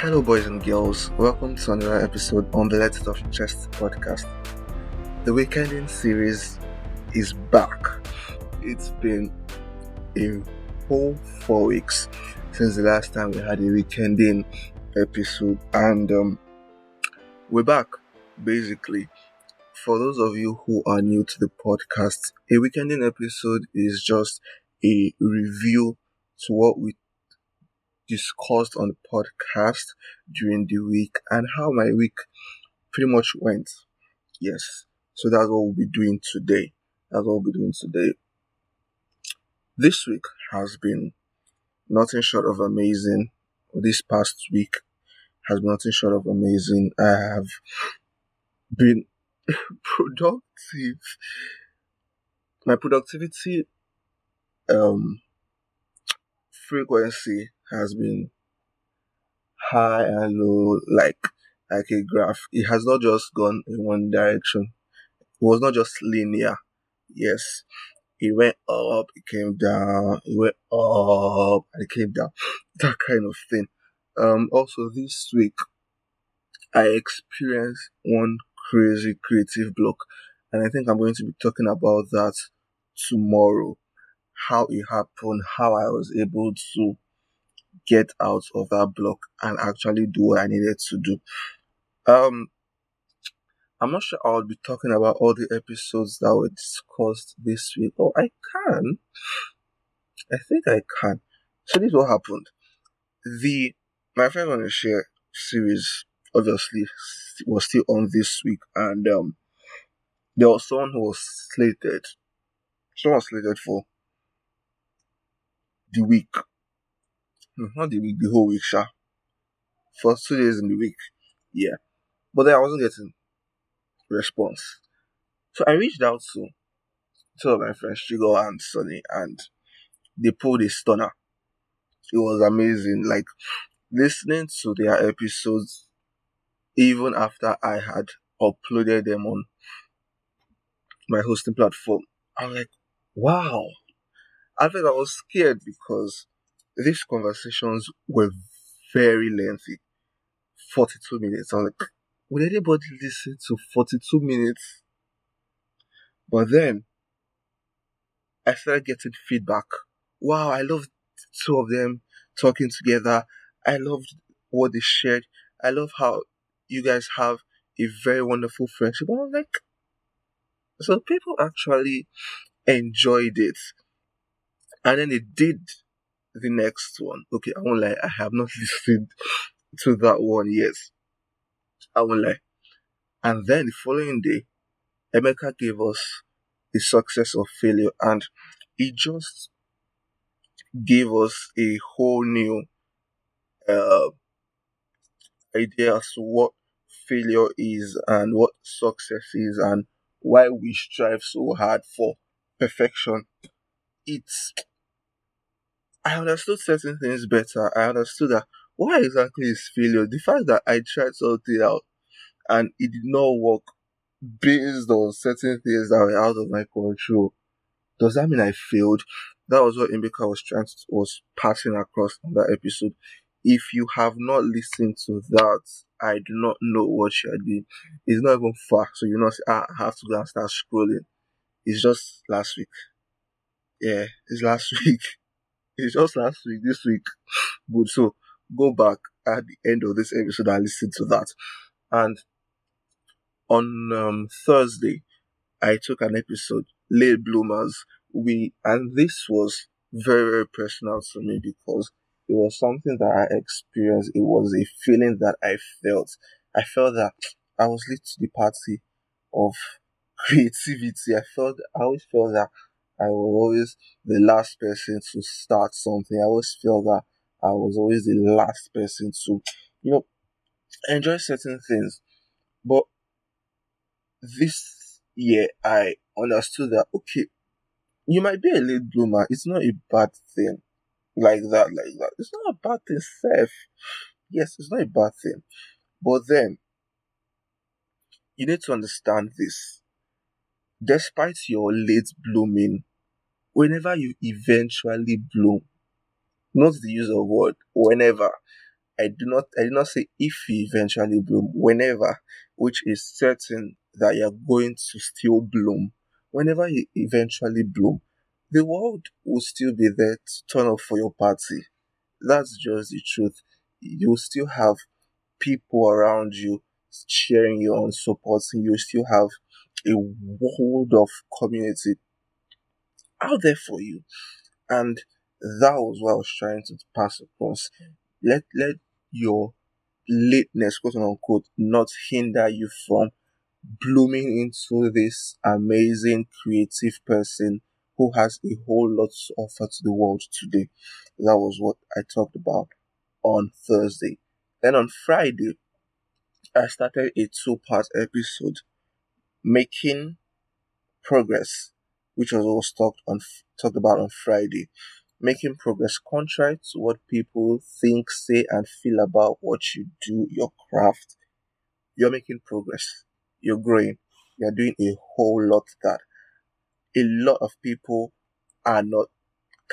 Hello, boys and girls. Welcome to another episode on the Let It Off Chest podcast. The Weekending series is back. It's been a whole four weeks since the last time we had a Weekending episode, and um, we're back basically. For those of you who are new to the podcast, a Weekending episode is just a review to what we discussed on the podcast during the week and how my week pretty much went. Yes. So that's what we'll be doing today. That's what we'll be doing today. This week has been nothing short of amazing. This past week has been nothing short of amazing. I have been productive. My productivity um frequency has been high and low like like a graph. It has not just gone in one direction. It was not just linear. Yes. It went up, it came down, it went up, and it came down. That kind of thing. Um also this week I experienced one crazy creative block and I think I'm going to be talking about that tomorrow. How it happened, how I was able to get out of that block and actually do what I needed to do. Um, I'm not sure I'll be talking about all the episodes that were discussed this week. Oh, I can. I think I can. So this is what happened. The my friend on the share series obviously was still on this week, and um, there was someone who was slated. Someone was slated for the week no, not the week, the whole week, sure. For two days in the week. Yeah. But then I wasn't getting response. So I reached out to two of my friends, Chigo and Sonny, and they pulled a stunner. It was amazing. Like listening to their episodes even after I had uploaded them on my hosting platform. I'm like, wow. I think I was scared because these conversations were very lengthy 42 minutes. I'm like, would anybody listen to 42 minutes? But then I started getting feedback. Wow, I loved two of them talking together. I loved what they shared. I love how you guys have a very wonderful friendship. I was like, so people actually enjoyed it. And then it did the next one. Okay, I won't lie, I have not listened to that one yet. I won't lie. And then the following day, Emeka gave us the success of failure and he just gave us a whole new uh, idea as to what failure is and what success is and why we strive so hard for perfection. It's I understood certain things better. I understood that why exactly is failure? The fact that I tried something out and it did not work based on certain things that were out of my control. Does that mean I failed? That was what Emeka was trying to, was passing across on that episode. If you have not listened to that, I do not know what you're doing. It's not even far, so you know ah, I have to go and start scrolling. It's just last week. Yeah, it's last week. It's just last week, this week. But so go back at the end of this episode and listen to that. And on um, Thursday, I took an episode, Late Bloomers. We and this was very very personal to me because it was something that I experienced. It was a feeling that I felt. I felt that I was late to the party of creativity. I felt I always felt that I was always the last person to start something. I always felt that I was always the last person to, you know, enjoy certain things. But this year, I understood that, okay, you might be a late bloomer. It's not a bad thing like that, like that. It's not a bad thing, Seth. Yes, it's not a bad thing. But then, you need to understand this. Despite your late blooming, whenever you eventually bloom, not the use of word, whenever, I do not I did not say if you eventually bloom, whenever, which is certain that you're going to still bloom. Whenever you eventually bloom, the world will still be there to turn up for your party. That's just the truth. You'll still have people around you cheering you on, supporting you. Still have a world of community out there for you. And that was what I was trying to pass across. Let let your lateness, quote unquote, not hinder you from blooming into this amazing creative person who has a whole lot to offer to the world today. That was what I talked about on Thursday. Then on Friday, I started a two part episode making progress, which was also talked on talked about on Friday. Making progress contrary to what people think, say, and feel about what you do, your craft. You're making progress. You're growing. You're doing a whole lot that a lot of people are not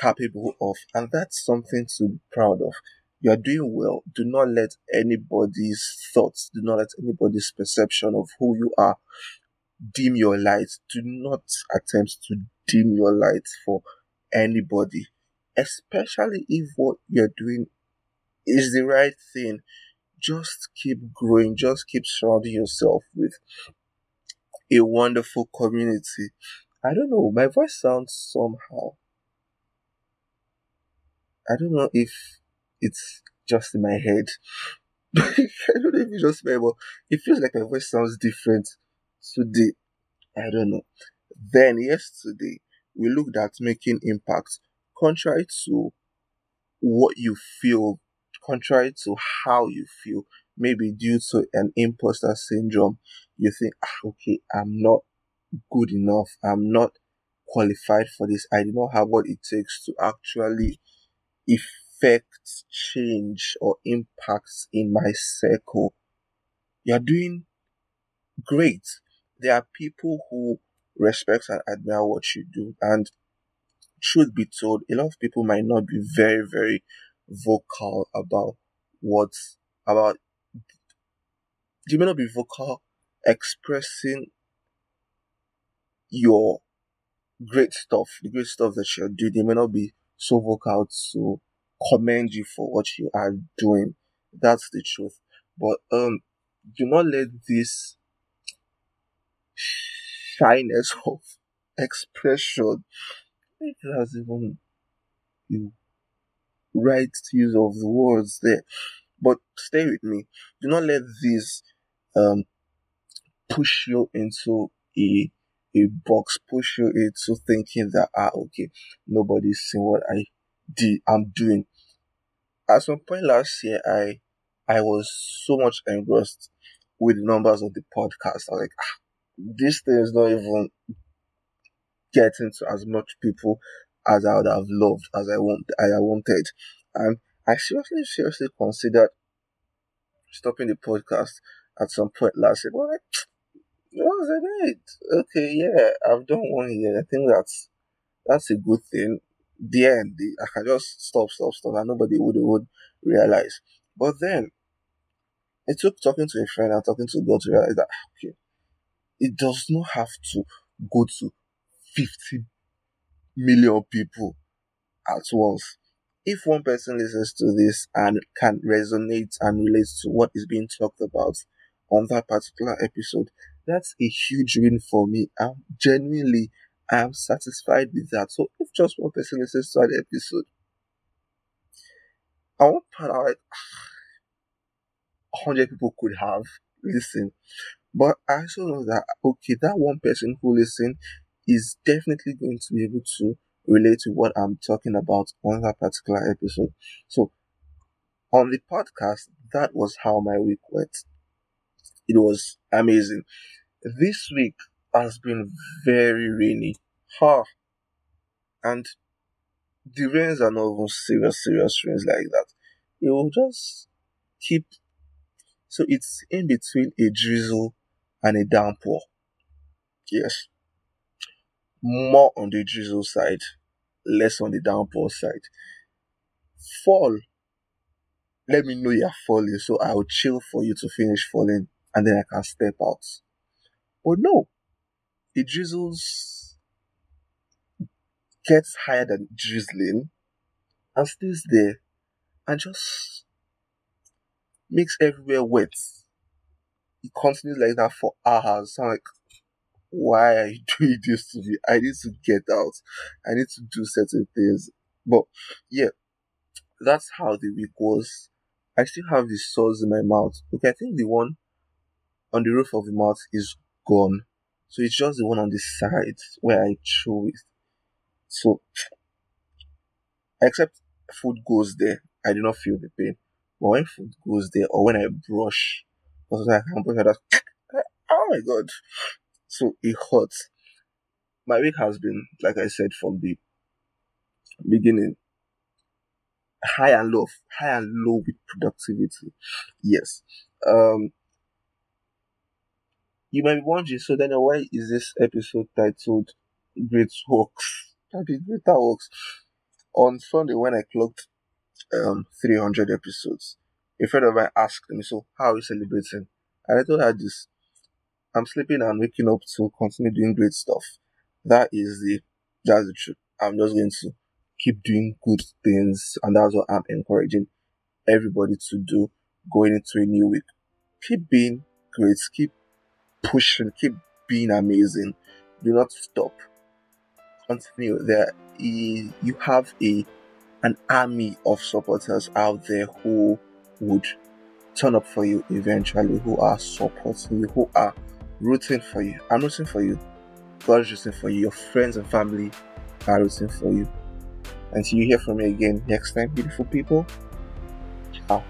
capable of, and that's something to be proud of. You are doing well. Do not let anybody's thoughts, do not let anybody's perception of who you are dim your light. Do not attempt to dim your light for anybody, especially if what you're doing is the right thing. Just keep growing, just keep surrounding yourself with a wonderful community. I don't know, my voice sounds somehow. I don't know if it's just in my head. I don't know if it's just me, but it feels like my voice sounds different today. I don't know. Then yesterday we looked at making impact contrary to what you feel, contrary to how you feel. Maybe due to an imposter syndrome, you think, ah, okay, I'm not good enough. I'm not qualified for this. I do not have what it takes to actually effect change or impacts in my circle. You're doing great there are people who respect and admire what you do. And truth be told, a lot of people might not be very, very vocal about what, about, you may not be vocal expressing your great stuff, the great stuff that you're doing. They may not be so vocal to commend you for what you are doing. That's the truth. But um, do not let this shyness of expression. It has even you right use of the words there. But stay with me. Do not let this um push you into a a box, push you into thinking that ah okay, nobody's seeing what I did I'm doing. At some point last year I I was so much engrossed with the numbers of the podcast. I was like, ah, this thing is not even getting to as much people as I would have loved, as I want, I wanted. And I seriously, seriously considered stopping the podcast at some point last year. Like, was it? Okay, yeah, I've done one year. I think that's that's a good thing. The end, the, I can just stop, stop, stop, and nobody would would realize. But then it took talking to a friend and talking to God to realize that okay, it does not have to go to 50 million people at once. If one person listens to this and can resonate and relate to what is being talked about on that particular episode, that's a huge win for me. I'm genuinely I am satisfied with that. So if just one person listens to that episode, I want out like hundred people could have listened. But I also know that okay, that one person who listen is definitely going to be able to relate to what I'm talking about on that particular episode. So on the podcast, that was how my week went. It was amazing. This week has been very rainy. Ha! And the rains are not even serious, serious rains like that. It will just keep. So it's in between a drizzle and a downpour. Yes. More on the drizzle side, less on the downpour side. Fall let me know you're falling so I'll chill for you to finish falling and then I can step out. But no, it drizzles, gets higher than drizzling, and stays there and just makes everywhere wet. It continues like that for hours. I'm like, why are you doing this to me? I need to get out. I need to do certain things. But yeah, that's how the week was. I still have the sores in my mouth. Okay, I think the one on the roof of the mouth is gone. So it's just the one on the side where I chew it. So except food goes there, I do not feel the pain. But when food goes there or when I brush, oh my god. So it hurts. My week has been, like I said from the beginning, high and low, high and low with productivity. Yes. Um, you might be wondering, so then why is this episode titled Great Works? Be greater works. On Sunday when I clocked um 300 episodes, a friend of mine asked me, so how are you celebrating? And I told her this. I'm sleeping and waking up to continue doing great stuff. That is the that's the truth. I'm just going to keep doing good things, and that's what I'm encouraging everybody to do going into a new week. Keep being great, keep pushing, keep being amazing. Do not stop. Continue. There, you have a an army of supporters out there who would turn up for you eventually, who are supporting you, who are rooting for you. I'm rooting for you. God is rooting for you. Your friends and family are rooting for you. Until you hear from me again next time, beautiful people. Ciao.